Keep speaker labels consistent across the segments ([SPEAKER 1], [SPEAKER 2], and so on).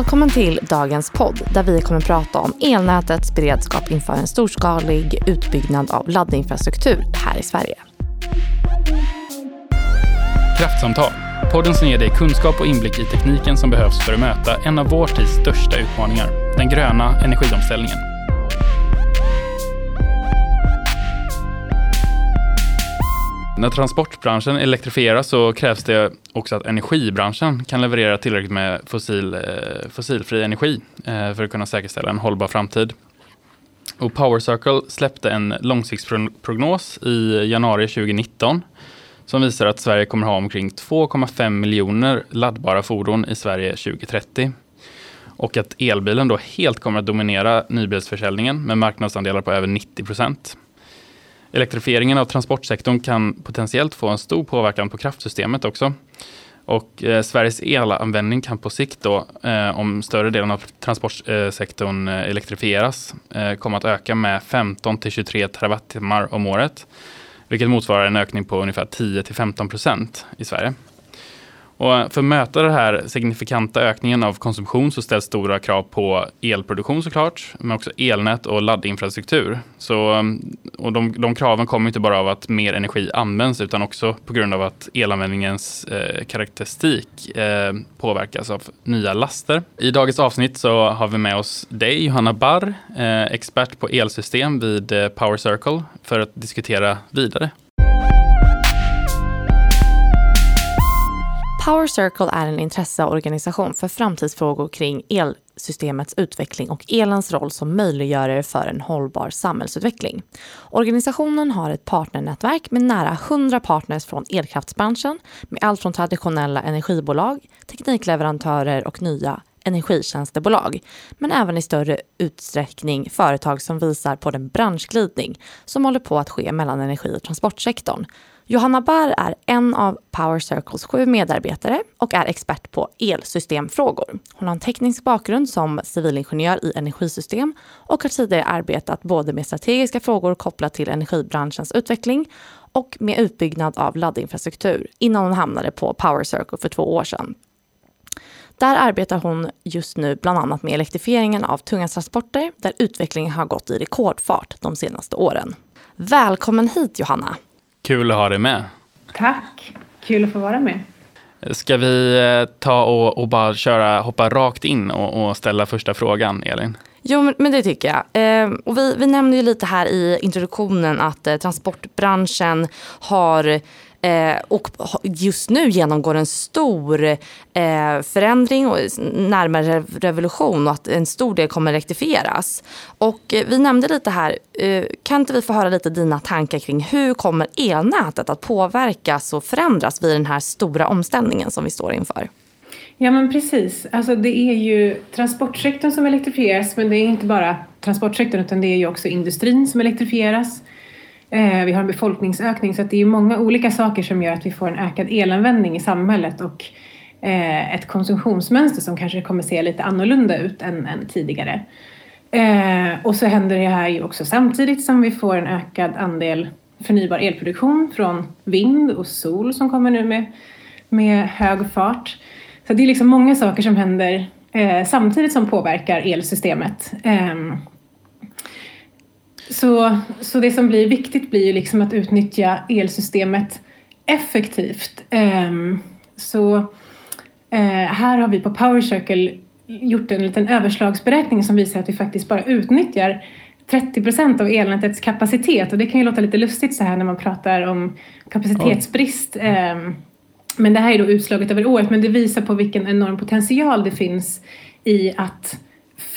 [SPEAKER 1] Välkommen till dagens podd där vi kommer prata om elnätets beredskap inför en storskalig utbyggnad av laddinfrastruktur här i Sverige.
[SPEAKER 2] Kraftsamtal, podden som ger dig kunskap och inblick i tekniken som behövs för att möta en av vår tids största utmaningar, den gröna energiomställningen. När transportbranschen elektrifieras så krävs det också att energibranschen kan leverera tillräckligt med fossil, eh, fossilfri energi eh, för att kunna säkerställa en hållbar framtid. Och Power Circle släppte en långsiktsprognos i januari 2019 som visar att Sverige kommer ha omkring 2,5 miljoner laddbara fordon i Sverige 2030. Och att elbilen då helt kommer att dominera nybilsförsäljningen med marknadsandelar på över 90 procent. Elektrifieringen av transportsektorn kan potentiellt få en stor påverkan på kraftsystemet också. Och eh, Sveriges elanvändning kan på sikt då, eh, om större delen av transportsektorn eh, elektrifieras, eh, komma att öka med 15 till 23 terawattimmar om året. Vilket motsvarar en ökning på ungefär 10 till 15 procent i Sverige. Och för att möta den här signifikanta ökningen av konsumtion så ställs stora krav på elproduktion såklart, men också elnät och laddinfrastruktur. Så, och de, de kraven kommer inte bara av att mer energi används utan också på grund av att elanvändningens eh, karaktäristik eh, påverkas av nya laster. I dagens avsnitt så har vi med oss dig, Johanna Barr, eh, expert på elsystem vid eh, Power Circle, för att diskutera vidare.
[SPEAKER 1] Power Circle är en intresseorganisation för framtidsfrågor kring elsystemets utveckling och elens roll som möjliggörare för en hållbar samhällsutveckling. Organisationen har ett partnernätverk med nära 100 partners från elkraftsbranschen med allt från traditionella energibolag, teknikleverantörer och nya energitjänstebolag, men även i större utsträckning företag som visar på den branschglidning som håller på att ske mellan energi och transportsektorn. Johanna Barr är en av Power Circles sju medarbetare och är expert på elsystemfrågor. Hon har en teknisk bakgrund som civilingenjör i energisystem och har tidigare arbetat både med strategiska frågor kopplat till energibranschens utveckling och med utbyggnad av laddinfrastruktur innan hon hamnade på Power Circle för två år sedan. Där arbetar hon just nu bland annat med elektrifieringen av tunga transporter där utvecklingen har gått i rekordfart de senaste åren. Välkommen hit Johanna!
[SPEAKER 2] Kul att ha dig med.
[SPEAKER 3] Tack, kul att få vara med.
[SPEAKER 2] Ska vi eh, ta och, och bara köra, hoppa rakt in och, och ställa första frågan, Elin?
[SPEAKER 1] Jo, men det tycker jag. Eh, och vi, vi nämnde ju lite här i introduktionen att eh, transportbranschen har Eh, och just nu genomgår en stor eh, förändring och närmare revolution och att en stor del kommer rektifieras. Och eh, vi nämnde lite här, eh, kan inte vi få höra lite dina tankar kring hur kommer elnätet att påverkas och förändras vid den här stora omställningen som vi står inför?
[SPEAKER 3] Ja men precis. Alltså det är ju transportsektorn som elektrifieras men det är inte bara transportsektorn utan det är ju också industrin som elektrifieras. Eh, vi har en befolkningsökning så att det är många olika saker som gör att vi får en ökad elanvändning i samhället och eh, ett konsumtionsmönster som kanske kommer se lite annorlunda ut än, än tidigare. Eh, och så händer det här ju också samtidigt som vi får en ökad andel förnybar elproduktion från vind och sol som kommer nu med, med hög fart. Så det är liksom många saker som händer eh, samtidigt som påverkar elsystemet. Ehm, Eh, så, så det som blir viktigt blir ju liksom att utnyttja elsystemet effektivt. Um, så uh, här har vi på Power Circle gjort en liten överslagsberäkning som visar att vi faktiskt bara utnyttjar 30 procent av elnätets kapacitet och det kan ju låta lite lustigt så här när man pratar om kapacitetsbrist. Um, men det här är då utslaget över året men det visar på vilken enorm potential det finns i att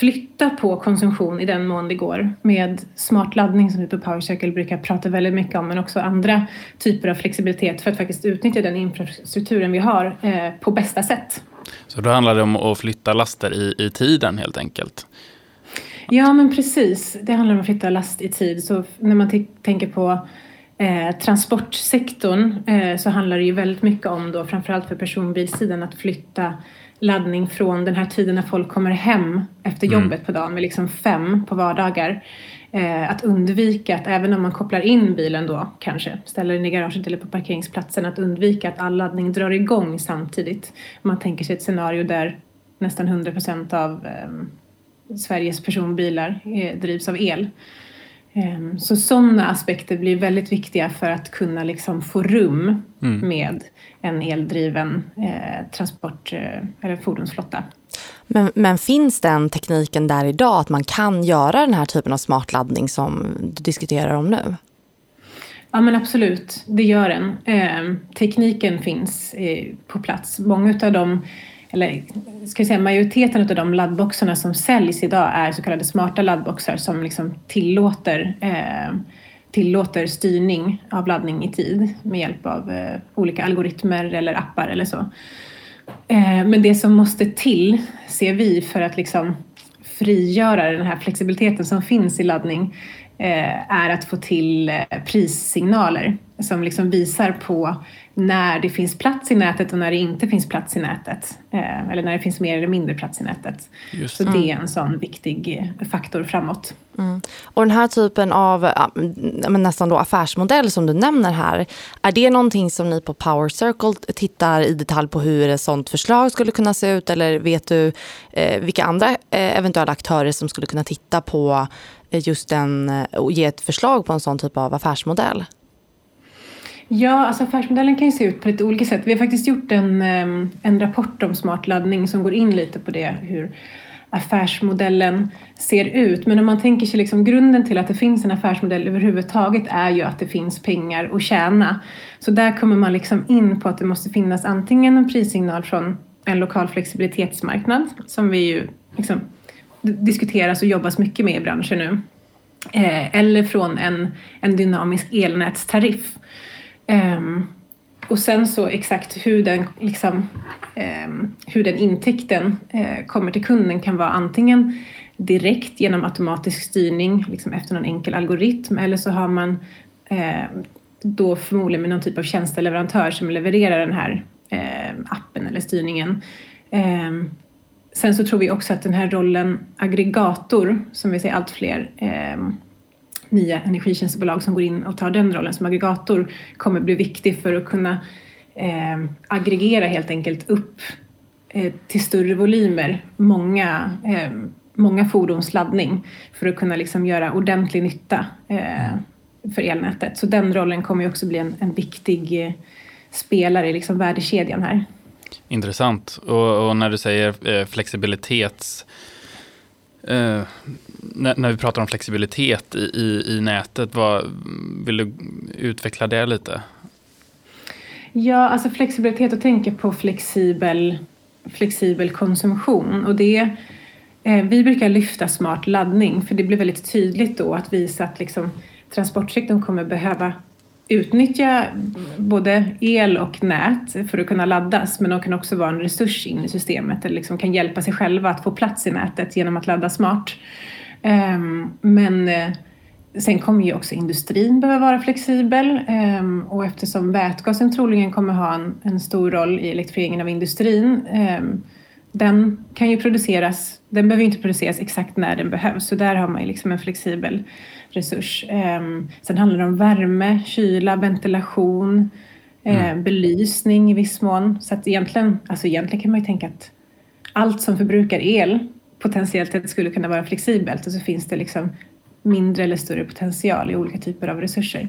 [SPEAKER 3] flytta på konsumtion i den mån det går med smart laddning som vi på Power Circle brukar prata väldigt mycket om men också andra typer av flexibilitet för att faktiskt utnyttja den infrastrukturen vi har eh, på bästa sätt.
[SPEAKER 2] Så då handlar det om att flytta laster i, i tiden helt enkelt?
[SPEAKER 3] Ja men precis, det handlar om att flytta last i tid. Så när man tänker på eh, transportsektorn eh, så handlar det ju väldigt mycket om då framförallt för personbilssidan att flytta laddning från den här tiden när folk kommer hem efter mm. jobbet mm. på dagen med liksom fem på vardagar. Eh, att undvika att även om man kopplar in bilen då kanske, ställer den i garaget eller på parkeringsplatsen, att undvika att all laddning drar igång samtidigt. Man tänker sig ett scenario där nästan 100 procent av eh, Sveriges personbilar eh, drivs av el. Ehm, så sådana aspekter blir väldigt viktiga för att kunna liksom få rum mm. med en eldriven eh, transport eh, eller fordonsflotta.
[SPEAKER 1] Men, men, finns den tekniken där idag att man kan göra den här typen av smartladdning som du diskuterar om nu?
[SPEAKER 3] Ja men absolut, det gör den. Eh, tekniken finns eh, på plats. Många av de eller ska jag säga, majoriteten av de laddboxarna som säljs idag är så kallade smarta laddboxar som liksom tillåter, eh, tillåter styrning av laddning i tid med hjälp av eh, olika algoritmer eller appar eller så. Eh, men det som måste till, ser vi, för att liksom frigöra den här flexibiliteten som finns i laddning är att få till eh, prissignaler som liksom visar på när det finns plats i nätet och när det inte finns plats i nätet. Eh, eller när det finns mer eller mindre plats i nätet. Just. Så det är en sån viktig eh, faktor framåt.
[SPEAKER 1] Mm. Och den här typen av nästan då affärsmodell som du nämner här, är det någonting som ni på Power Circle tittar i detalj på hur ett sånt förslag skulle kunna se ut? Eller vet du eh, vilka andra eh, eventuella aktörer som skulle kunna titta på eh, Eh, just den eh, och ge ett förslag på en sån typ av affärsmodell?
[SPEAKER 3] Ja, alltså affärsmodellen kan ju se ut på lite olika sätt. Vi har faktiskt gjort en, eh, en rapport om smart laddning som går in lite på det, hur affärsmodellen ser ut. Men om man tänker sig liksom grunden till att det finns en affärsmodell överhuvudtaget är ju att det finns pengar att tjäna. Så där kommer man liksom in på att det måste finnas antingen en prissignal från en lokal flexibilitetsmarknad som vi ju liksom diskuteras och jobbas mycket med i branschen nu. Eh, eller från en, en dynamisk elnätstariff Eh, och sen så exakt hur den, liksom, eh, hur den intäkten eh, kommer till kunden kan vara antingen direkt genom automatisk styrning liksom efter någon enkel algoritm eller så har man eh, då förmodligen med någon typ av tjänsteleverantör som levererar den här ehm, appen eller styrningen. Ehm, Sen så tror vi också att den här rollen aggregator, som vi ser allt fler eh, nya energitjänstebolag som går in och tar den rollen som aggregator kommer bli viktig för att kunna eh, aggregera helt enkelt upp eh, till större volymer många, eh, många fordons laddning för att kunna liksom göra ordentlig nytta eh, för elnätet. Så den rollen kommer också bli en, en viktig eh, spelare i liksom värdekedjan här.
[SPEAKER 2] Intressant. Och, och när du säger eh, flexibilitets Eh, när, när, vi pratar om flexibilitet i, i, i nätet, vad, vill du utveckla det lite?
[SPEAKER 3] Ja, alltså flexibilitet och tänka på flexibel, flexibel konsumtion. Och det, eh, vi brukar lyfta smart laddning för det blir väldigt tydligt då att visa att liksom, transportsektorn kommer behöva utnyttja både el och nät för att kunna laddas men de kan också vara en resurs in i systemet eller liksom kan hjälpa sig själva att få plats i nätet genom att ladda smart. Ehm, men eh, sen kommer ju också industrin behöva vara flexibel ehm, och eftersom vätgasen troligen kommer ha en, en stor roll i elektrifieringen av industrin ehm, den kan ju produceras, den behöver inte produceras exakt när den behövs så där har man ju liksom en flexibel resurs. Ehm, sen handlar det om värme, kyla, ventilation, eh, mm. belysning i viss mån. Så att egentligen, alltså egentligen kan man ju tänka att allt som förbrukar el potentiellt skulle kunna vara flexibelt och så finns det liksom mindre eller större potential i olika typer av resurser.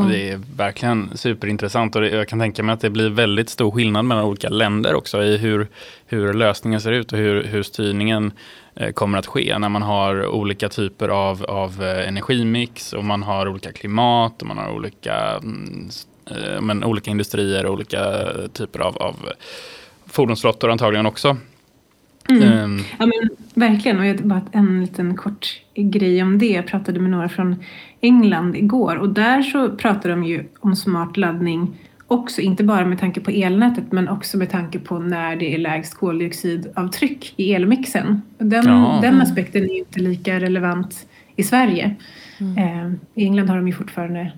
[SPEAKER 2] Mm. Det är verkligen superintressant och jag kan tänka mig att det blir väldigt stor skillnad mellan olika länder också i hur, hur lösningen ser ut och hur, hur styrningen eh, kommer att ske när man har olika typer av, av eh, energimix och man har olika klimat och man har olika, mm, eh, men, olika industrier och olika typer av, av fordonsflottor antagligen också.
[SPEAKER 3] Mm. Um. Ja men verkligen och jag, bara en liten kort grej om det. Jag pratade med några från England igår och där så pratar de ju om smart laddning också, inte bara med tanke på elnätet men också med tanke på när det är lägst koldioxidavtryck i elmixen. Den, ja. den aspekten är inte lika relevant i Sverige. Mm. Eh, I England har de ju fortfarande,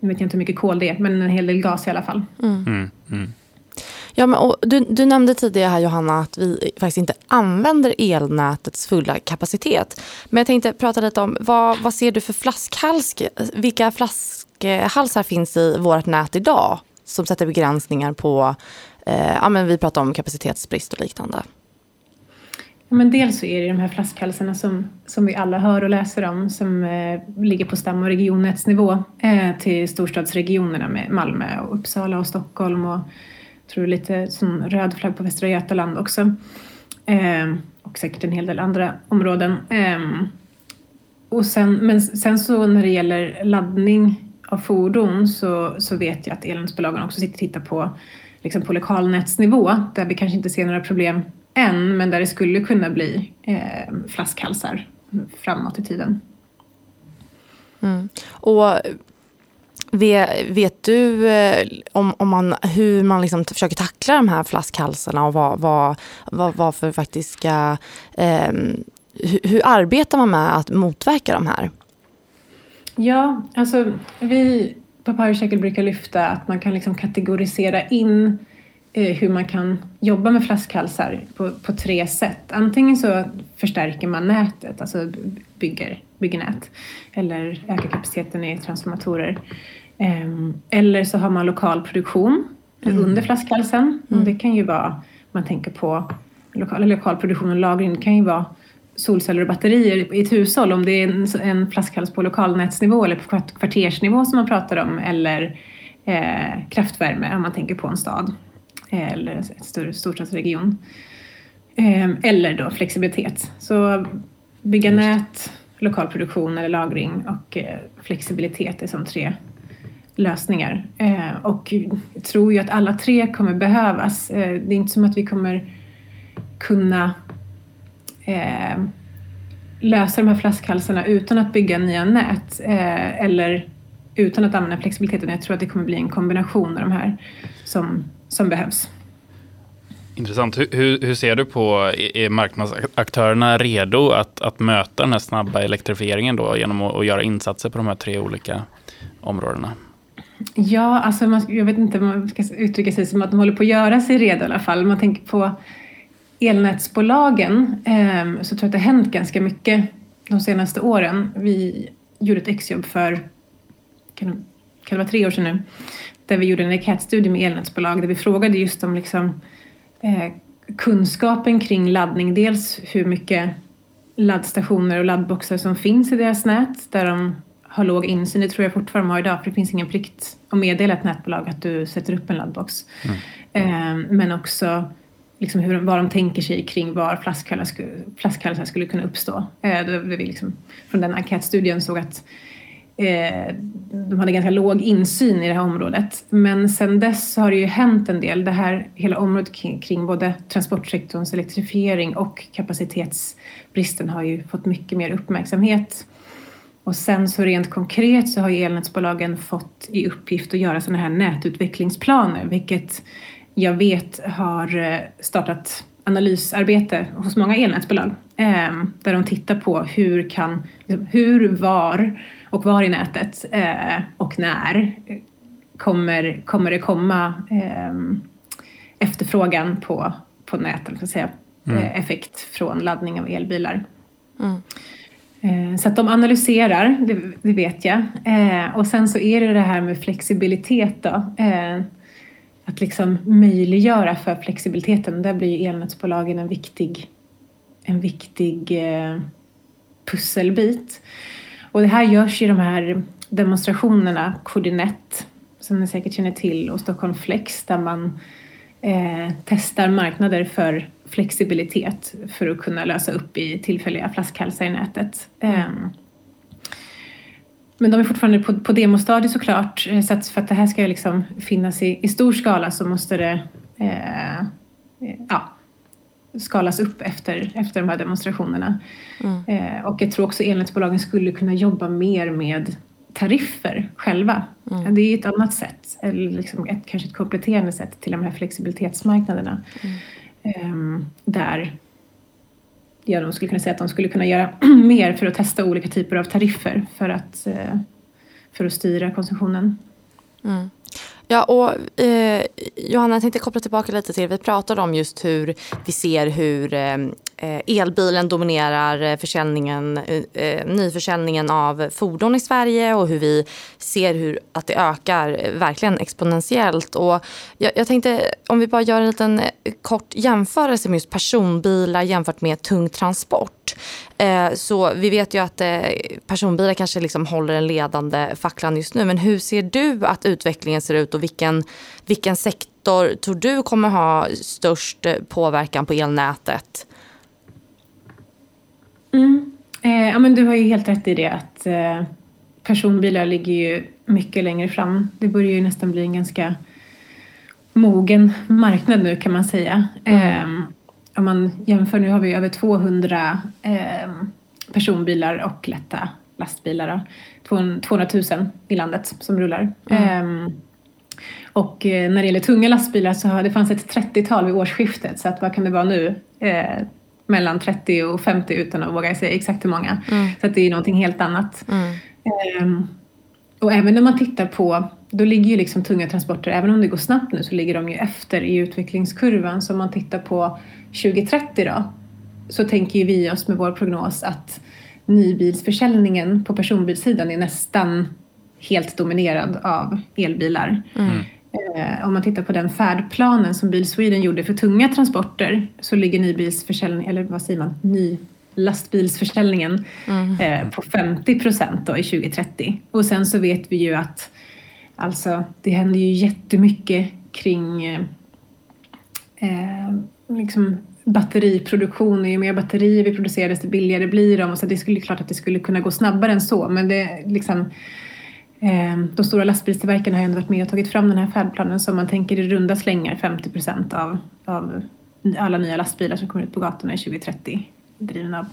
[SPEAKER 3] nu vet jag inte hur mycket kol det är, men en hel del gas i alla fall. Mm. Mm.
[SPEAKER 1] Ja, men, du, du nämnde tidigare här Johanna att vi faktiskt inte använder elnätets fulla kapacitet. Men jag tänkte prata lite om vad, vad ser du för flaskhals, vilka flaskhalsar finns i vårt nät idag som sätter begränsningar på, eh, ja men vi pratar om kapacitetsbrist och liknande.
[SPEAKER 3] Men dels så är det de här flaskhalsarna som, som vi alla hör och läser om som eh, ligger på stam och regionnätsnivå eh, till storstadsregionerna med Malmö och Uppsala och Stockholm och tror lite som röd flagg på Västra Götaland också. Eh, och säkert en hel del andra områden. Eh, och sen, men sen så när det gäller laddning av fordon så, så vet jag att elnätsbolagen också sitter och tittar på, liksom på lokalnätsnivå där vi kanske inte ser några problem än men där det skulle kunna bli eh, flaskhalsar framåt i tiden.
[SPEAKER 1] Mm. Och vet, vet du eh, om, om man, hur man liksom försöker tackla de här flaskhalsarna och vad, vad, vad, vad för faktiska... Eh, hur, hur arbetar man med att motverka de här?
[SPEAKER 3] Ja, alltså vi på PowerCycle brukar lyfta att man kan liksom kategorisera in eh, hur man kan jobba med flaskhalsar på, på tre sätt. Antingen så förstärker man nätet, alltså bygger, bygger nät eller ökar kapaciteten i transformatorer. Eh, eller så har man lokal produktion mm. under flaskhalsen. Mm. Det kan ju vara, man tänker på lokal, lokal produktion och lagring, det kan ju vara solceller och batterier i ett hushåll, om det är en, en flaskhals på lokalnätsnivå eller på kvartersnivå som man pratar om eller eh, kraftvärme om man tänker på en stad eller en större storstadsregion. Eh, eller då flexibilitet. Så bygga nät, lokal produktion eller lagring och eh, flexibilitet är som tre lösningar. Eh, och jag tror ju att alla tre kommer behövas. Eh, det är inte som att vi kommer kunna eh, lösa de här flaskhalsarna utan att bygga nya nät eh, eller utan att använda flexibiliteten. Jag tror att det kommer bli en kombination av de här som, som behövs.
[SPEAKER 2] Intressant. Hur, hur, ser du på, är marknadsaktörerna redo att, att möta den här snabba elektrifieringen då genom att, att göra insatser på de här tre olika områdena?
[SPEAKER 3] Ja, alltså man, jag vet inte om man ska uttrycka sig som att de håller på att göra sig redo i alla fall. Om Man tänker på elnätsbolagen eh, så tror jag att det har hänt ganska mycket de senaste åren. Vi gjorde ett exjobb för, kan det, kan det vara tre år sedan nu, där vi gjorde en enkätstudie med elnätsbolag där vi frågade just om liksom, eh, kunskapen kring laddning. Dels hur mycket laddstationer och laddboxar som finns i deras nät där de har låg insyn. Det tror jag fortfarande de har idag för det finns ingen plikt att meddela ett nätbolag att du sätter upp en laddbox. Mm. Eh, men också liksom hur, vad de tänker sig kring var flaskhalsar skulle, flaskhalsar skulle kunna uppstå. Eh, då vi liksom, från den enkätstudien såg att eh, de hade ganska låg insyn i det här området. Men sen dess har det ju hänt en del. Det här hela området kring, kring både transportsektorns elektrifiering och kapacitetsbristen har ju fått mycket mer uppmärksamhet. Och sen så rent konkret så har ju elnätsbolagen fått i uppgift att göra sådana här nätutvecklingsplaner, vilket jag vet har eh, startat analysarbete hos många elnätsbolag eh, där de tittar på hur kan, liksom, hur, var och var i nätet eh, och när kommer, kommer det komma efterfrågan på, på nätet, säga, mm. effekt från laddning av elbilar. Mm. Eh, så att de analyserar, det, vet jag. Eh, och sen så är det det här med flexibilitet då eh, att liksom möjliggöra för flexibiliteten. Där blir elnätsbolagen en viktig, en viktig pusselbit. Och det här görs i de här demonstrationerna, Coordinet, som ni säkert känner till, och Stockholm Flex där man eh, testar marknader för flexibilitet för att kunna lösa upp i tillfälliga flaskhalsar i nätet. Eh, men de är fortfarande på, på demostadiet såklart. Eh, så att för att det här ska liksom finnas i, i stor skala så måste det eh, eh, ja, skalas upp efter, efter de här demonstrationerna. Mm. Eh, och jag tror också elnätsbolagen skulle kunna jobba mer med tariffer själva. Mm. Det är ett annat sätt, eller liksom ett, kanske ett kompletterande sätt till de här flexibilitetsmarknaderna. Mm. Eh, där ja, de skulle kunna säga att de skulle kunna göra mer för att testa olika typer av tariffer för att, eh, för att styra konsumtionen.
[SPEAKER 1] Mm. Ja, och eh, Johanna, jag tänkte koppla tillbaka lite till, vi pratade om just hur vi ser hur eh, elbilen dominerar eh, försäljningen, eh, eh, nyförsäljningen av fordon i Sverige och hur vi ser hur att det ökar eh, verkligen exponentiellt. Och jag, jag tänkte om vi bara gör en liten kort jämförelse med just personbilar jämfört med tung transport. Eh, så vi vet ju att eh, personbilar kanske liksom håller den ledande facklan just nu. Men hur ser du att utvecklingen ser ut och vilken, vilken sektor tror du kommer ha störst påverkan på elnätet?
[SPEAKER 3] Mm. Eh, ja, men du har ju helt rätt i det att eh, personbilar ligger ju mycket längre fram. Det börjar ju nästan bli en ganska mogen marknad nu kan man säga. Mm. Om man jämför, nu har vi över 200 eh, personbilar och lätta lastbilar. Då. 200 000 i landet som rullar. Mm. Eh, och när det gäller tunga lastbilar så har det fanns ett 30-tal vid årsskiftet så att vad kan det vara nu? Eh, mellan 30 och 50 utan att våga säga exakt hur många. Mm. Så att det är någonting helt annat. Mm. Ehm, och även när man tittar på, då ligger ju liksom tunga transporter, även om det går snabbt nu så ligger de ju efter i utvecklingskurvan. Så om man tittar på 2030 då, så tänker vi oss med vår prognos att nybilsförsäljningen på personbilssidan är nästan helt dominerad av elbilar. Mm. Eh, om man tittar på den färdplanen som Bil Sweden gjorde för tunga transporter så ligger nybilsförsäljning, eller vad säger man, ny lastbilsförsäljningen mm. eh, på 50 procent i 2030. Och sen så vet vi ju att alltså, det händer ju jättemycket kring eh, eh liksom batteriproduktion. Ju mer batterier vi producerar desto billigare blir de. Så det skulle klart att det skulle kunna gå snabbare än så. Men det liksom eh, de stora lastbilstillverkarna har ändå varit med och tagit fram den här färdplanen så man tänker i runda slängar 50 procent av, av alla nya lastbilar som kommer ut på gatorna i 2030 drivna av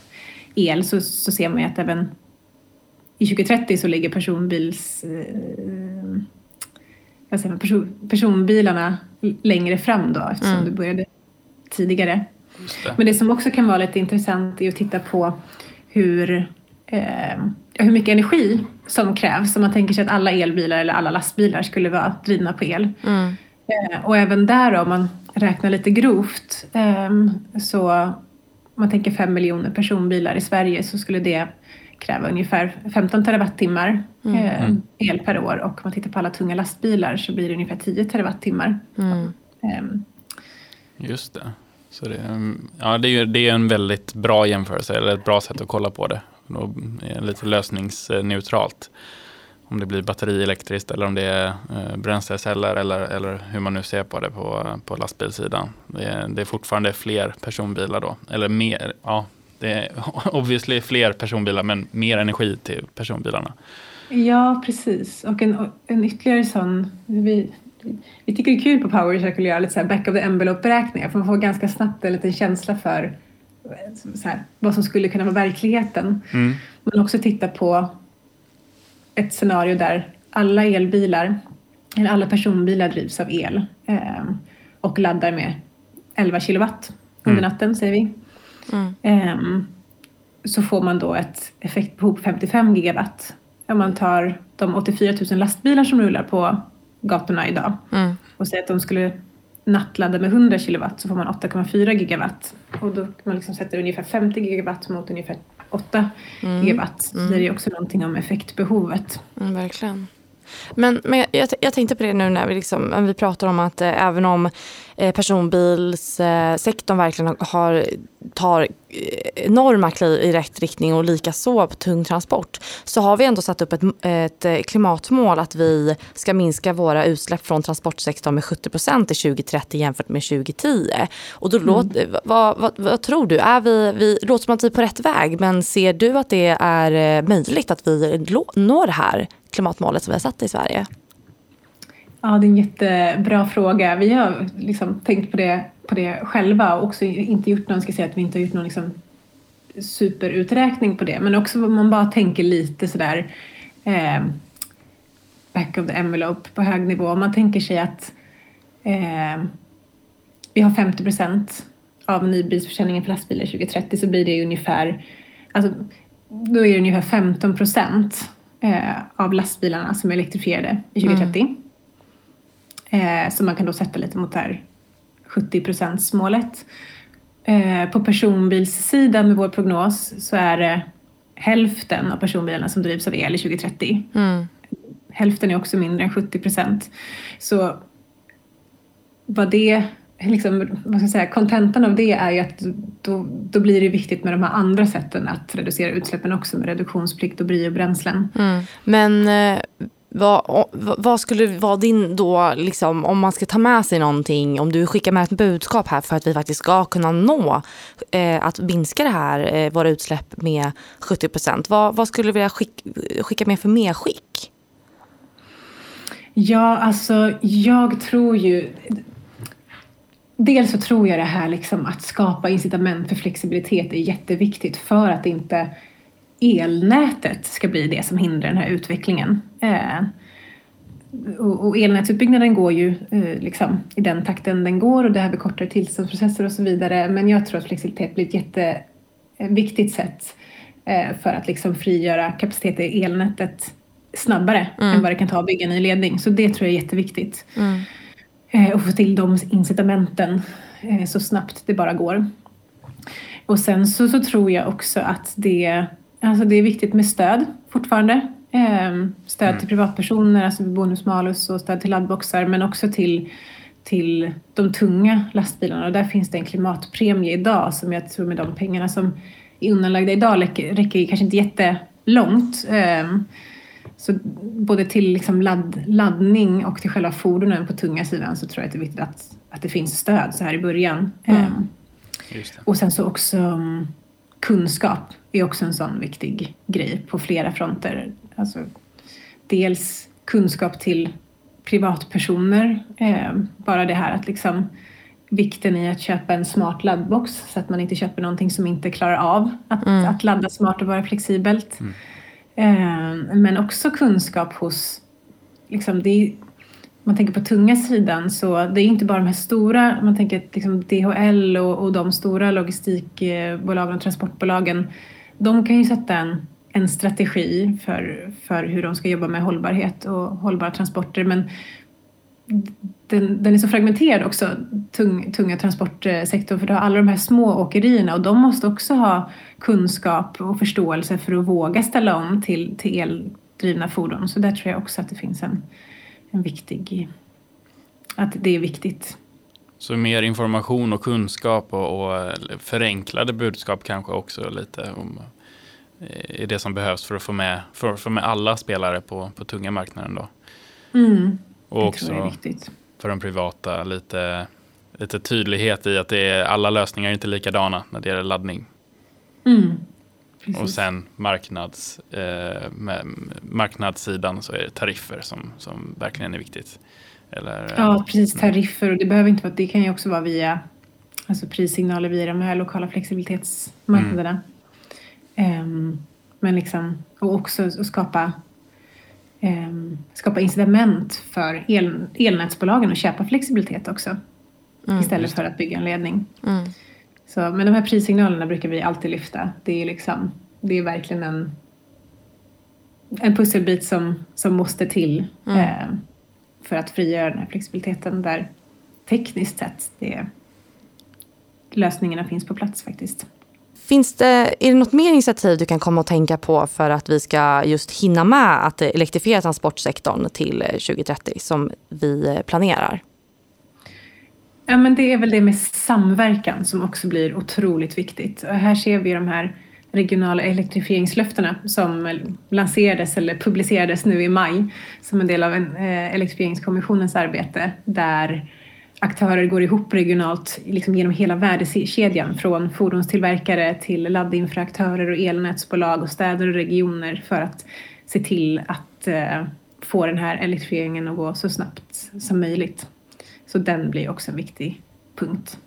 [SPEAKER 3] el så, så ser man ju att även i 2030 så ligger personbils eh, vad säger person, personbilarna längre fram då eftersom mm. det började tidigare. Det. Men det som också kan vara lite intressant är att titta på hur, eh, hur mycket energi som krävs. Om man tänker sig att alla elbilar eller alla lastbilar skulle vara drivna på el. Mm. Eh, och även där då, om man räknar lite grovt eh, så om man tänker fem miljoner personbilar i Sverige så skulle det kräva ungefär 15 terawattimmar mm. eh, mm. el per år och om man tittar på alla tunga lastbilar så blir det ungefär 10 terawattimmar. Mm.
[SPEAKER 2] Just det. Så det, ja, det, är, det är en väldigt bra jämförelse, eller ett bra sätt att kolla på det. Och lite lösningsneutralt. Om det blir batterielektriskt eller om det är eh, bränsleceller eller, eller hur man nu ser på det på, på lastbilssidan. Det är, det är fortfarande fler personbilar då. Eller mer, ja, det är obviously fler personbilar men mer energi till personbilarna.
[SPEAKER 3] Ja, precis. Och en, en ytterligare sån, vi, vi tycker det är kul på Power Circle att göra lite så back of the envelope-beräkningar för man får ganska snabbt en liten känsla för här, vad som skulle kunna vara verkligheten. Mm. Men också titta på ett scenario där alla elbilar, eller alla personbilar drivs av el eh, och laddar med 11 kilowatt under mm. natten säger vi. Mm. Eh, så får man då ett effektbehov på 55 gigawatt. Om man tar de 84 000 lastbilar som rullar på gatorna idag mm. och säger att de skulle nattladda med 100 kilowatt så får man 8,4 gigawatt. Och då man liksom sätter ungefär 50 gigawatt mot ungefär 8 mm. gigawatt. Så mm. det är också någonting om effektbehovet.
[SPEAKER 1] Mm, verkligen. Men, men jag, jag, tänkte på det nu när vi, liksom, vi pratar om att eh, även om personbilssektorn eh, verkligen har, tar eh, enorma kliv i rätt riktning och lika så på tung transport så har vi ändå satt upp ett, ett eh, klimatmål att vi ska minska våra utsläpp från transportsektorn med 70 procent till 2030 jämfört med 2010. Och då mm. låt, vad, vad, vad, tror du? Är vi, vi, låter som att vi är på rätt väg men ser du att det är eh, möjligt att vi når det här klimatmålet som vi har satt i Sverige?
[SPEAKER 3] Ja, det är en jättebra fråga. Vi har liksom tänkt på det, på det själva och också inte gjort någon, ska säga att vi inte har gjort någon liksom superuträkning på det, men också om man bara tänker lite sådär eh, back of the envelope på hög nivå. Om man tänker sig att eh, vi har 50 procent av nybilsförsäljningen för lastbilar 2030 så blir det ungefär, alltså, då är det ungefär 15 procent eh, av lastbilarna som är elektrifierade i 2030. Mm. Eh, så man kan då sätta lite mot det här 70 målet. Eh, på personbilssidan med vår prognos så är det hälften av personbilarna som drivs av el i 2030. Mm. Hälften är också mindre än 70 procent. Så vad det liksom, vad ska jag säga, kontentan av det är ju att då, då blir det viktigt med de här andra sätten att reducera utsläppen också med reduktionsplikt och biobränslen.
[SPEAKER 1] Mm. Men eh, vad, vad, skulle vara din då, liksom, om man ska ta med sig någonting, om du skickar med ett budskap här för att vi faktiskt ska kunna nå eh, att minska det här, eh, våra utsläpp med 70 procent. Vad, vad, skulle du vilja skick, skicka med för medskick?
[SPEAKER 3] Ja, alltså jag tror ju Dels så tror jag det här liksom att skapa incitament för flexibilitet är jätteviktigt för att inte elnätet ska bli det som hindrar den här utvecklingen. Eh, och, och elnätsutbyggnaden går ju eh, liksom i den takten den går och det här bekortar tillståndsprocesser och så vidare. Men jag tror att flexibilitet blir ett jätteviktigt sätt eh, för att liksom frigöra kapacitet i elnätet snabbare mm. än vad det kan ta att bygga ny ledning. Så det tror jag är jätteviktigt. Mm. Eh, och få till de incitamenten eh, så snabbt det bara går. Och sen så, så tror jag också att det, alltså det är viktigt med stöd fortfarande. Ehm, stöd mm. till privatpersoner, alltså bonus-malus och stöd till laddboxar men också till, till de tunga lastbilarna. Och där finns det en klimatpremie idag som jag tror med de pengarna som är undanlagda idag räcker, räcker kanske inte jättelångt. Um, så både till liksom ladd, laddning och till själva fordonen på tunga sidan så tror jag att det är viktigt att, att det finns stöd så här i början. Mm. Um, och sen så också um, kunskap är också en sån viktig grej på flera fronter. Alltså, dels kunskap till privatpersoner, eh, bara det här att liksom vikten i att köpa en smart laddbox så att man inte köper någonting som inte klarar av att, mm. att ladda smart och vara flexibelt. Mm. Eh, men också kunskap hos, liksom det, man tänker på tunga sidan så det är inte bara de här stora, man tänker liksom DHL och, och de stora logistikbolagen och transportbolagen, de kan ju sätta en, en strategi för, för hur de ska jobba med hållbarhet och hållbara transporter men den, den, är så fragmenterad också, tung, tunga transportsektorn, för du har alla de här små åkerierna och de måste också ha kunskap och förståelse för att våga ställa om till, till eldrivna fordon. Så där tror jag också att det finns en, en viktig, att det är viktigt.
[SPEAKER 2] Så mer information och kunskap och, och förenklade budskap kanske också lite om är det som behövs för att få med, för få med alla spelare på, på tunga marknaden då.
[SPEAKER 3] Mm.
[SPEAKER 2] Och också för de privata lite, lite tydlighet i att det är, alla lösningar är inte likadana när det gäller laddning.
[SPEAKER 3] Mm.
[SPEAKER 2] Och sen marknads, eh, med marknadssidan så är det tariffer som, som verkligen är viktigt. Eller,
[SPEAKER 3] ja, eh, precis. Mm. Tariffer och det behöver inte vara, det kan ju också vara via alltså prissignaler via de här lokala flexibilitetsmarknaderna. Mm. Um, men liksom, och också skapa eh, skapa incitament för el, elnätsbolagen att köpa flexibilitet också. Mm, istället för att bygga en ledning.
[SPEAKER 1] Mm.
[SPEAKER 3] Så, men de här prissignalerna brukar vi alltid lyfta. Det är, liksom, det är verkligen en, en pusselbit som, som måste till mm. eh, för att frigöra den här flexibiliteten där tekniskt sett det, lösningarna finns på plats faktiskt.
[SPEAKER 1] Finns det, är det något mer initiativ du kan komma och tänka på för att vi ska just hinna med att elektrifiera transportsektorn till 2030 som vi planerar?
[SPEAKER 3] Ja, men det är väl det med samverkan som också blir otroligt viktigt. Här ser vi de här regionala elektrifieringslöftena som lanserades eller publicerades nu i maj som en del av en, eh, elektrifieringskommissionens arbete där aktörer går ihop regionalt liksom genom hela värdekedjan från fordonstillverkare till laddinfraaktörer och elnätsbolag och städer och regioner för att se till att eh, få den här elektrifieringen att gå så snabbt som möjligt. Så den blir också en viktig punkt.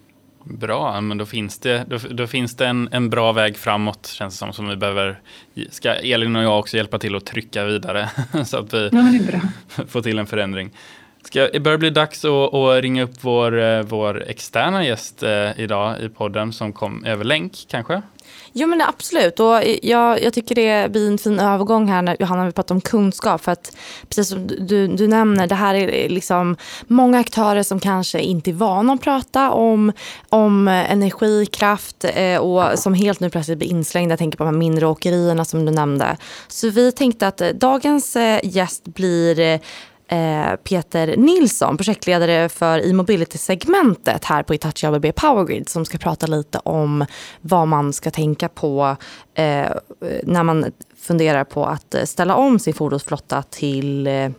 [SPEAKER 2] Bra, men då finns det, då, då, finns det en, en bra väg framåt känns det som, som vi behöver, ska Elin och jag också hjälpa till att trycka vidare så att vi
[SPEAKER 3] ja,
[SPEAKER 2] får till en förändring. Ska, det börjar bli dags att, att ringa upp vår, eh, vår externa gäst eh, idag i podden som kom över länk kanske?
[SPEAKER 1] Jo men absolut och jag, jag tycker det blir en fin övergång här när Johanna vi pratar om kunskap för att precis som du, du nämner det här är liksom många aktörer som kanske inte är vana att prata om, om energikraft eh, och som helt nu plötsligt blir inslängda. Jag tänker på de här mindre åkerierna som du nämnde. Så vi tänkte att eh, dagens eh, gäst blir Eh, Eh, Peter Nilsson, projektledare för e-mobility-segmentet här på Itachi ABB Powergrid som ska prata lite om vad man ska tänka på eh, när man funderar på att ställa om sin fordonsflotta till eh,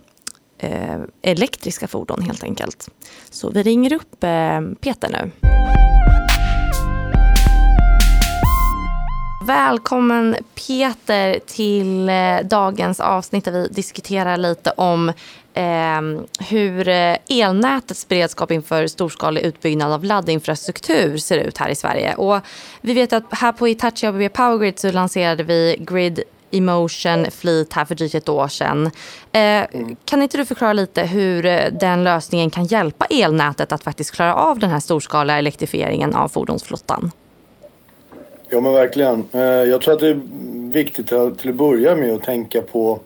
[SPEAKER 1] eh elektriska fordon helt enkelt. Så vi ringer upp eh, Peter nu. Välkommen Peter till dagens avsnitt där vi diskuterar lite om Ehm, eh, hur elnätets beredskap inför storskalig utbyggnad av laddinfrastruktur ser ut här i Sverige. Och vi vet att här på Hitachi ABB Powergrid så lanserade vi Grid Emotion Fleet här för drygt ett år sedan. Eh. Kan inte du förklara lite hur eh, den lösningen kan hjälpa elnätet att faktiskt klara av den här storskaliga elektrifieringen av fordonsflottan?
[SPEAKER 4] Ja men verkligen. Eh, jag tror att det är viktigt till att börja med att tänka på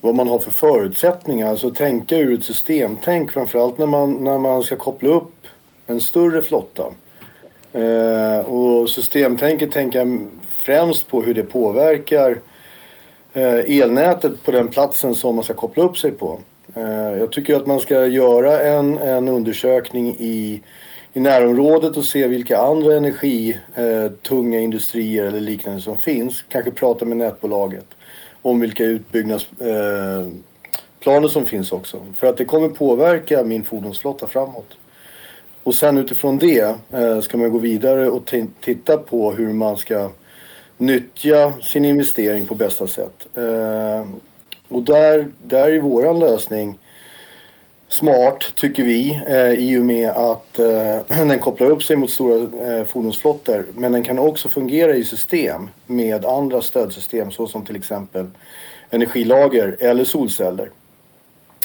[SPEAKER 4] vad man har för förutsättningar. Alltså tänka ur ett systemtänk framförallt när man, när man ska koppla upp en större flotta. Eh, och systemtänket tänker främst på hur det påverkar eh, elnätet på den platsen som man ska koppla upp sig på. Eh, jag tycker att man ska göra en, en undersökning i, i närområdet och se vilka andra energitunga eh, industrier eller liknande som finns. Kanske prata med nätbolaget om vilka utbyggnadsplaner eh, som finns också. För att det kommer påverka min fordonsflotta framåt. Och sen utifrån det eh, ska man gå vidare och titta på hur man ska nyttja sin investering på bästa sätt. Eh, och där, där är våran lösning smart tycker vi eh, i och med att eh, den kopplar upp sig mot stora eh, fordonsflottor. Men den kan också fungera i system med andra stödsystem såsom till exempel energilager eller solceller.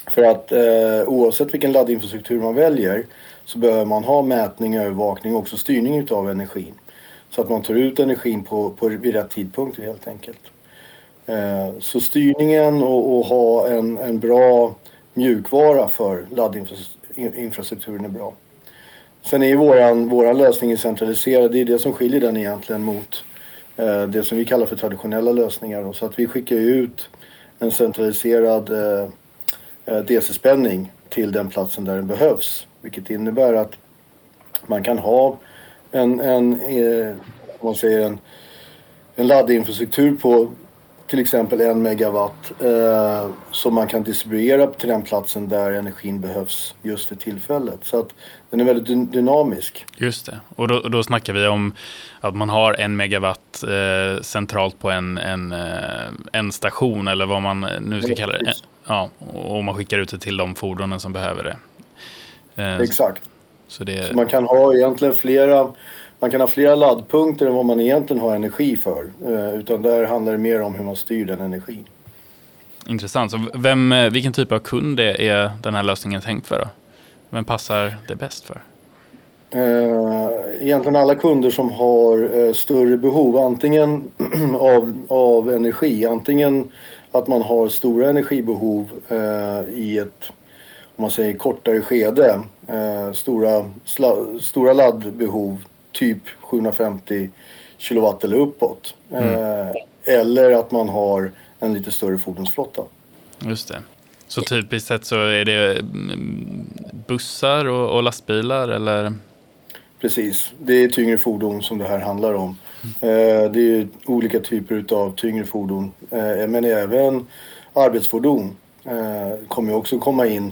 [SPEAKER 4] För att eh, oavsett vilken laddinfrastruktur man väljer så behöver man ha mätning, övervakning och också styrning utav energin. Så att man tar ut energin på, på, vid rätt tidpunkt helt enkelt. Eh, så styrningen och, och ha en, en bra mjukvara för laddinfrastrukturen är bra. Sen är våran, våran lösning centraliserad. Det är det som skiljer den egentligen mot eh, det som vi kallar för traditionella lösningar. Så att vi skickar ut en centraliserad eh, eh DC-spänning till den platsen där den behövs. Vilket innebär att man kan ha en, en, eh, man säger en, en laddinfrastruktur på till exempel en megawatt eh, som man kan distribuera till den platsen där energin behövs just för tillfället. Så att den är väldigt dynamisk.
[SPEAKER 2] Just det, och då, då snackar vi om att man har en megawatt eh, centralt på en, en, eh, en station eller vad man nu ska kalla det. Ja, och man skickar ut det till de fordonen som behöver det.
[SPEAKER 4] Eh, Exakt. Så, det... så man kan ha egentligen flera man kan ha flera laddpunkter än vad man egentligen har energi för. Eh, utan där handlar det mer om hur man styr den energin.
[SPEAKER 2] Intressant. Så vem, eh, vilken typ av kund är den här lösningen tänkt för? Då? Vem passar det bäst för?
[SPEAKER 4] Eh, egentligen alla kunder som har större behov antingen av, av energi, antingen att man har stora energibehov i ett om man säger kortare skede, stora, stora laddbehov typ 750 kilowatt eller uppåt. Mm. Eh, eller att man har en lite större fordonsflotta.
[SPEAKER 2] Just det. Så typiskt sett så är det mm, bussar och, och lastbilar eller?
[SPEAKER 4] Precis, det är tyngre fordon som det här handlar om. Mm. det är olika typer av tyngre fordon eh, men även arbetsfordon kommer också komma in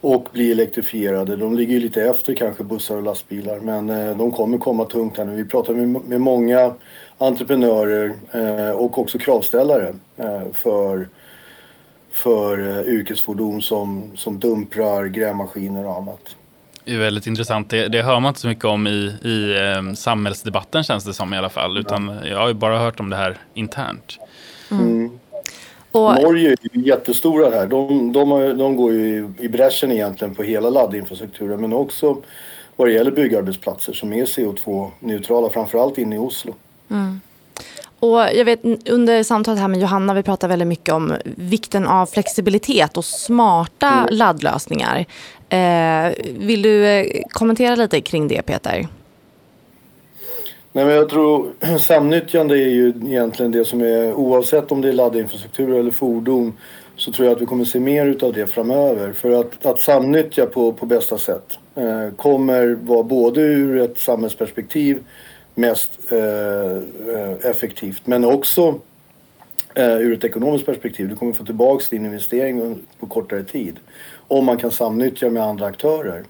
[SPEAKER 4] och bli elektrifierade. De ligger ju lite efter kanske bussar och lastbilar men eh, de kommer komma tungt här nu. Vi pratar med, många entreprenörer eh, och också kravställare eh, för, för yrkesfordon som, som dumprar, grävmaskiner och annat.
[SPEAKER 2] Det är väldigt intressant. Det, det, hör man inte så mycket om i, i samhällsdebatten känns det som i alla fall. Utan jag har ju bara hört om det här internt.
[SPEAKER 1] Mm.
[SPEAKER 4] Och... Norge är ju jättestora här. De, de, de går ju i bräschen egentligen på hela laddinfrastrukturen men också vad det gäller byggarbetsplatser som är CO2-neutrala, framförallt inne i Oslo. Mm.
[SPEAKER 1] Och jag vet under samtalet här med Johanna, vi pratar väldigt mycket om vikten av flexibilitet och smarta mm. laddlösningar. Eh, vill du eh, kommentera lite kring det Peter?
[SPEAKER 4] Nej, men jag tror samnyttjande är ju egentligen det som är oavsett om det är laddinfrastruktur eller fordon så tror jag att vi kommer se mer utav det framöver. För att, att samnyttja på, på bästa sätt eh, kommer vara både ur ett samhällsperspektiv mest eh, eh effektivt men också eh, ur ett ekonomiskt perspektiv. Du kommer få tillbaka din investering på kortare tid om man kan samnyttja med andra aktörer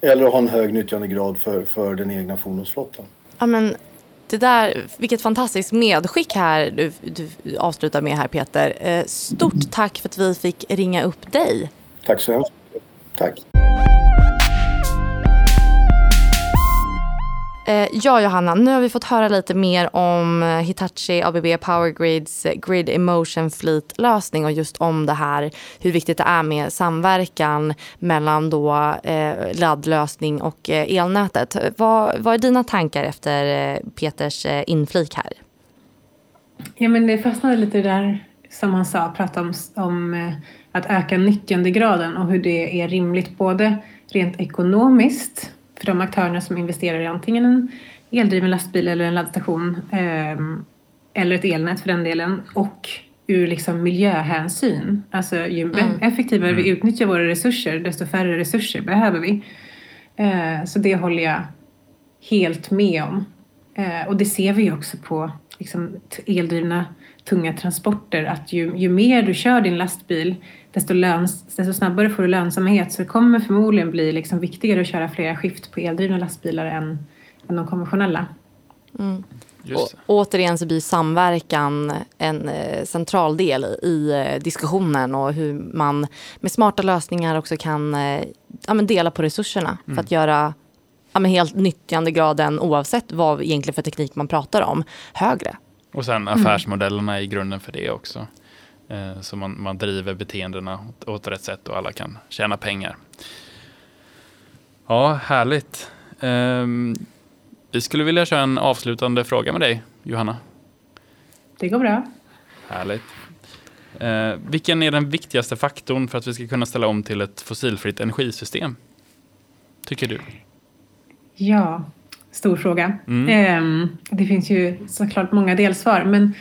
[SPEAKER 4] eller ha en hög nyttjandegrad för, för den egna fordonsflottan.
[SPEAKER 1] Ja, men det där, vilket fantastiskt medskick här du, du avslutar med här Peter. Eh, stort tack för att vi fick ringa upp dig.
[SPEAKER 4] Tack så hemskt mycket. Tack.
[SPEAKER 1] Eh, ja, Johanna, nu har vi fått höra lite mer om eh, Hitachi ABB Power Grids eh, Grid Emotion Fleet-lösning och just om det här hur viktigt det är med samverkan mellan då eh, laddlösning och elnätet. Vad, vad är dina tankar efter Peters inflik här?
[SPEAKER 3] Ja, men det fastnade lite där som han sa, prata om, om att öka nyttjandegraden och hur det är rimligt både rent ekonomiskt för de aktörerna som investerar i antingen en eldriven lastbil eller en laddstation eh, eller ett elnät för den delen och ur liksom miljöhänsyn. Alltså ju mm. effektivare vi mm. utnyttjar våra resurser desto färre resurser behöver vi. Eh, så det håller jag helt med om. Eh, och det ser vi också på liksom, eldrivna tunga transporter att ju, ju mer du kör din lastbil desto, löns, desto snabbare får du lönsamhet så det kommer förmodligen bli liksom viktigare att köra flera skift på eldrivna lastbilar än, än de konventionella.
[SPEAKER 1] Mm. Och, återigen så blir samverkan en eh, central del i eh, diskussionen och hur man med smarta lösningar också kan eh, ja, dela på resurserna mm. för att göra ja, men helt nyttjandegraden oavsett vad egentligen för teknik man pratar om högre.
[SPEAKER 2] Och sen affärsmodellerna mm. i grunden för det också. Eh, så man, man driver beteendena åt, åt rätt sätt och alla kan tjäna pengar. Ja, härligt. Eh, vi skulle vilja köra en avslutande fråga med dig, Johanna.
[SPEAKER 3] Det går bra.
[SPEAKER 2] Härligt. Eh, vilken är den viktigaste faktorn för att vi ska kunna ställa om till ett fossilfritt energisystem? Tycker du?
[SPEAKER 3] Ja, stor fråga. Mm. Eh, det finns ju såklart många delsvar, men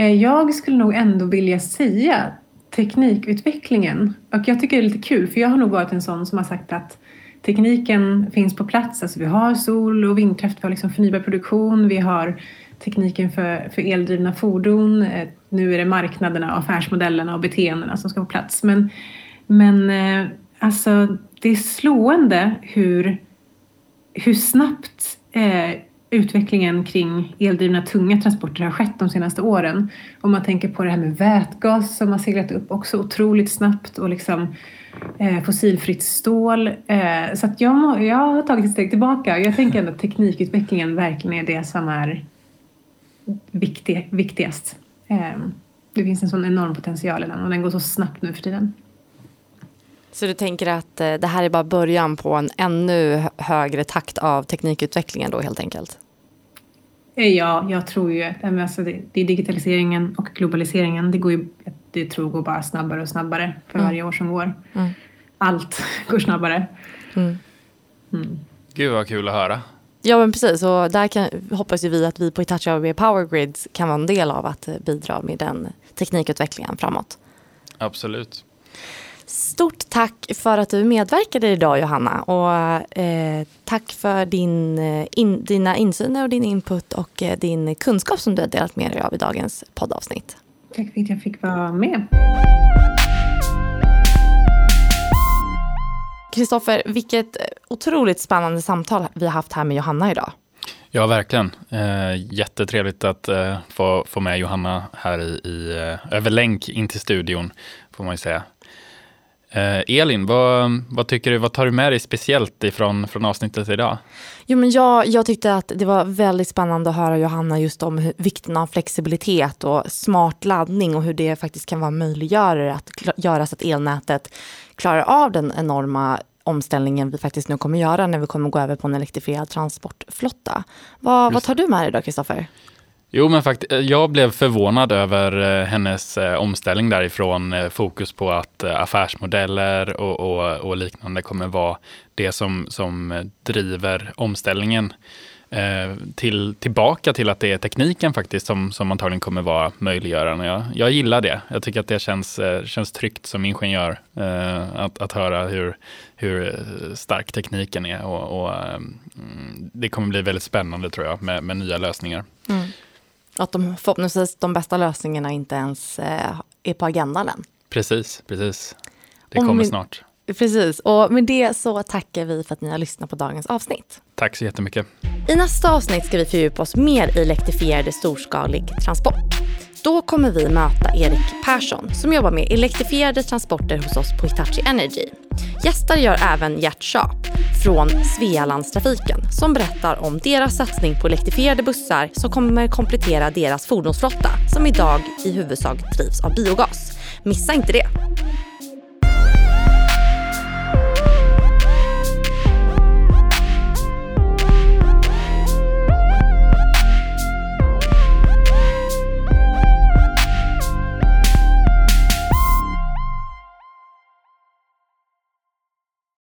[SPEAKER 3] Eh, jag skulle nog ändå vilja säga teknikutvecklingen. Och jag tycker det är lite kul för jag har nog varit en sån som har sagt att tekniken finns på plats. Alltså vi har sol och vindkraft, vi har liksom förnybar produktion, vi har tekniken för, för eldrivna fordon. Eh, nu är det marknaderna, affärsmodellerna och beteendena som ska på plats. Men, men eh, alltså, det är slående hur, hur snabbt eh, utvecklingen kring eldrivna tunga transporter har skett de senaste åren. Om man tänker på det här med vätgas som har seglat upp också otroligt snabbt och liksom eh, fossilfritt stål. Eh, så att jag, jag har tagit ett steg tillbaka. Jag tänker ändå att teknikutvecklingen verkligen är det som är viktig, viktigast. Eh, det finns en sån enorm potential i den och den går så snabbt nu för tiden.
[SPEAKER 1] Så du tänker att eh, det här är bara början på en ännu högre takt av teknikutvecklingen då helt enkelt?
[SPEAKER 3] Eh, ja, jag tror ju att alltså det, är digitaliseringen och globaliseringen. Det, går ju, det tror jag går bara snabbare och snabbare för mm. varje år som går. Mm. Allt går snabbare. Mm.
[SPEAKER 2] Mm. Gud vad kul att höra.
[SPEAKER 1] Ja men precis och där kan, hoppas ju vi att vi på Hitachi AB Power Grids kan vara en del av att bidra med den teknikutvecklingen framåt.
[SPEAKER 2] Absolut.
[SPEAKER 1] Stort tack för att du medverkade idag Johanna och eh, tack för din, eh, in, dina insyner och din input och eh, din kunskap som du har delat med dig av i dagens poddavsnitt.
[SPEAKER 3] Tack för att jag fick vara med.
[SPEAKER 1] Kristoffer, vilket otroligt spännande samtal vi har haft här med Johanna idag.
[SPEAKER 2] Ja, verkligen. Eh, jättetrevligt att eh, få, få med Johanna här i, i, eh, över länk in till studion, får man ju säga. Eh, Elin, vad, vad, tycker du, vad tar du med dig speciellt ifrån från avsnittet idag?
[SPEAKER 1] Jo, men jag, jag tyckte att det var väldigt spännande att höra Johanna just om hur, vikten av flexibilitet och smart laddning och hur det faktiskt kan vara möjliggörare att göra så att elnätet klarar av den enorma omställningen vi faktiskt nu kommer göra när vi kommer gå över på en elektrifierad transportflotta. Vad, vad tar du med dig då, Kristoffer?
[SPEAKER 2] Jo, men faktiskt, eh, jag blev förvånad över eh, hennes eh, omställning därifrån. Fokus på att affärsmodeller och, och, och liknande kommer vara det som, som driver omställningen. till, tillbaka till att det är tekniken faktiskt som, som antagligen kommer vara möjliggörande. Jag, jag gillar det. Jag tycker att det känns, känns tryggt som ingenjör att, att höra hur, hur stark tekniken är. Och, och mm, det kommer bli väldigt spännande tror jag med, med nya lösningar. Mm.
[SPEAKER 1] Att de, förhoppningsvis de bästa lösningarna inte ens eh, är på agendan än.
[SPEAKER 2] Precis, precis. Det kommer med, snart.
[SPEAKER 1] Precis, och med det så tackar vi för att ni har lyssnat på dagens avsnitt.
[SPEAKER 2] Tack så jättemycket.
[SPEAKER 1] I nästa avsnitt ska vi fördjupa oss mer i elektrifierad storskalig transport. Då kommer vi möta Erik Persson som jobbar med elektrifierade transporter hos oss på Hitachi Energy. Gäster gör även Gert Schaap från Svealandstrafiken som berättar om deras satsning på elektrifierade bussar som kommer komplettera deras fordonsflotta som idag i huvudsak drivs av biogas. Missa inte det!